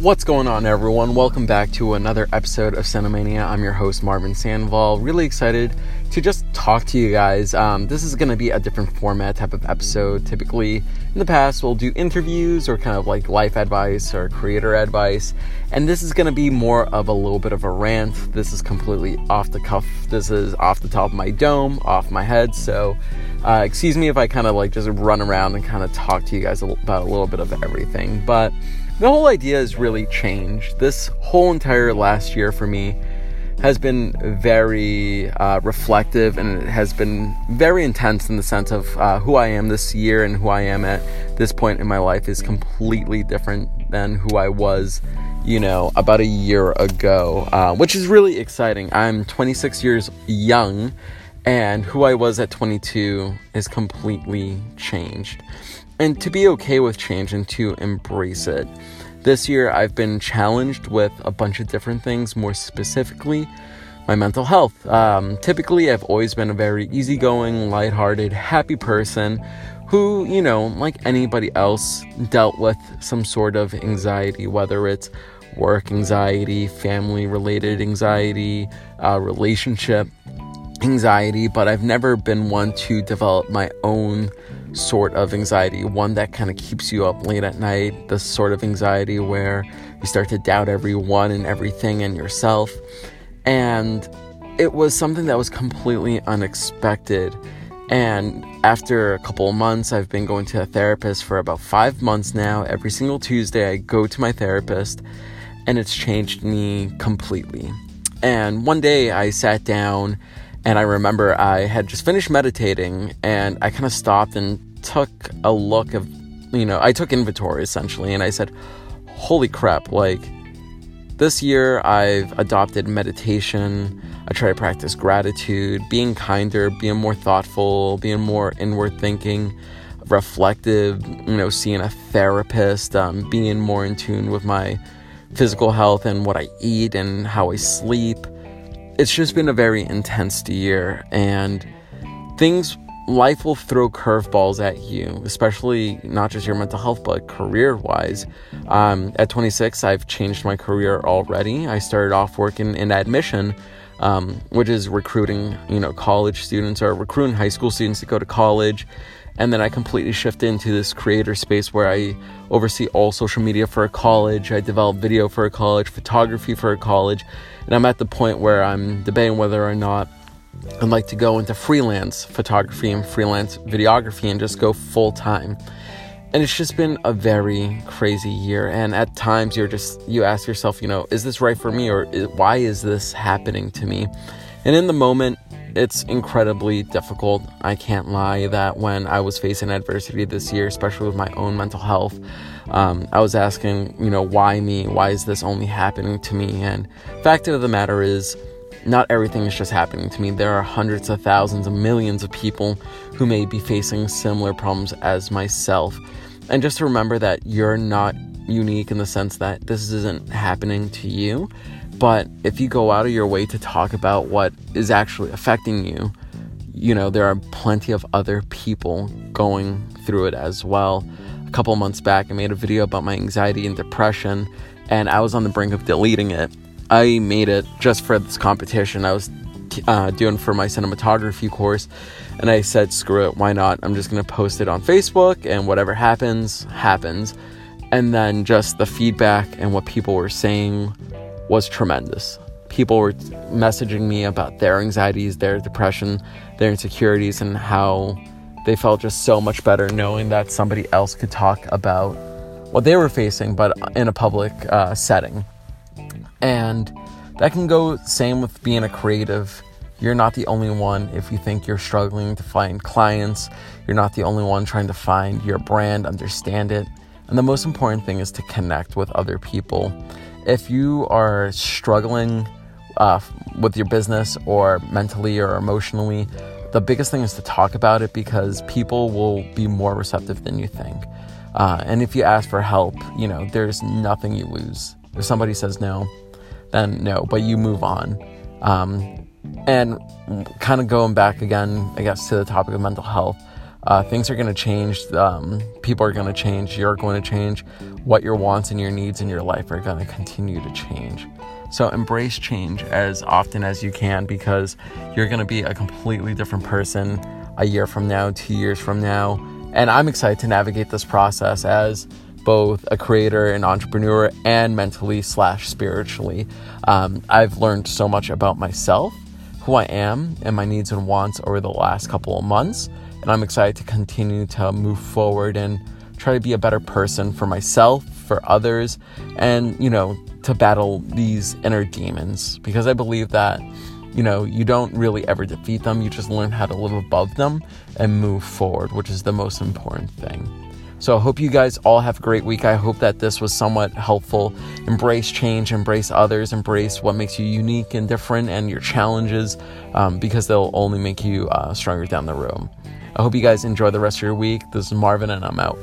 What's going on, everyone? Welcome back to another episode of Cinemania. I'm your host, Marvin Sandoval. Really excited to just talk to you guys. Um, this is going to be a different format type of episode. Typically, in the past, we'll do interviews or kind of like life advice or creator advice. And this is going to be more of a little bit of a rant. This is completely off the cuff. This is off the top of my dome, off my head. So, uh, excuse me if I kind of like just run around and kind of talk to you guys about a little bit of everything. But the whole idea has really changed. This whole entire last year for me has been very uh, reflective and it has been very intense in the sense of uh, who I am this year and who I am at this point in my life is completely different than who I was, you know, about a year ago, uh, which is really exciting. I'm 26 years young and who I was at 22 is completely changed and to be okay with change and to embrace it. This year, I've been challenged with a bunch of different things, more specifically, my mental health. Um, typically, I've always been a very easygoing, lighthearted, happy person who, you know, like anybody else, dealt with some sort of anxiety, whether it's work anxiety, family related anxiety, uh, relationship anxiety, but I've never been one to develop my own sort of anxiety, one that kind of keeps you up late at night, the sort of anxiety where you start to doubt everyone and everything and yourself. And it was something that was completely unexpected. And after a couple of months, I've been going to a therapist for about five months now. Every single Tuesday, I go to my therapist, and it's changed me completely. And one day, I sat down and I remember I had just finished meditating and I kind of stopped and took a look of, you know, I took inventory essentially and I said, holy crap, like this year I've adopted meditation. I try to practice gratitude, being kinder, being more thoughtful, being more inward thinking, reflective, you know, seeing a therapist, um, being more in tune with my physical health and what I eat and how I sleep it's just been a very intense year and things life will throw curveballs at you especially not just your mental health but career wise um, at 26 i've changed my career already. I started off working in admission um, which is recruiting you know college students or recruiting high school students to go to college and then I completely shift into this creator space where I oversee all social media for a college. I develop video for a college, photography for a college. And I'm at the point where I'm debating whether or not I'd like to go into freelance photography and freelance videography and just go full time. And it's just been a very crazy year. And at times you're just, you ask yourself, you know, is this right for me or why is this happening to me? And in the moment, it's incredibly difficult. I can't lie that when I was facing adversity this year, especially with my own mental health, um, I was asking, you know, why me? Why is this only happening to me? And fact of the matter is, not everything is just happening to me. There are hundreds of thousands of millions of people who may be facing similar problems as myself. And just remember that you're not unique in the sense that this isn't happening to you. But if you go out of your way to talk about what is actually affecting you, you know, there are plenty of other people going through it as well. A couple months back, I made a video about my anxiety and depression, and I was on the brink of deleting it. I made it just for this competition I was uh, doing for my cinematography course, and I said, screw it, why not? I'm just gonna post it on Facebook, and whatever happens, happens. And then just the feedback and what people were saying was tremendous. People were messaging me about their anxieties, their depression, their insecurities, and how they felt just so much better knowing that somebody else could talk about what they were facing, but in a public uh, setting. And that can go same with being a creative. You're not the only one if you think you're struggling to find clients. You're not the only one trying to find your brand, understand it. And the most important thing is to connect with other people if you are struggling uh, with your business or mentally or emotionally, the biggest thing is to talk about it because people will be more receptive than you think. Uh, and if you ask for help, you know, there's nothing you lose. If somebody says no, then no, but you move on. Um, and kind of going back again, I guess, to the topic of mental health, Uh, things are going to change. Um, people are going to change. You're going to change. What your wants and your needs in your life are going to continue to change. So embrace change as often as you can because you're going to be a completely different person a year from now, two years from now. And I'm excited to navigate this process as both a creator and entrepreneur and mentally slash spiritually. Um, I've learned so much about myself, who I am, and my needs and wants over the last couple of months. And I'm excited to continue to move forward and try to be a better person for myself, for others, and, you know, to battle these inner demons because I believe that you know, you don't really ever defeat them, you just learn how to live above them and move forward, which is the most important thing. So I hope you guys all have a great week. I hope that this was somewhat helpful. Embrace change, embrace others, embrace what makes you unique and different and your challenges um, because they'll only make you uh, stronger down the road. I hope you guys enjoy the rest of your week. This is Marvin, and I'm out.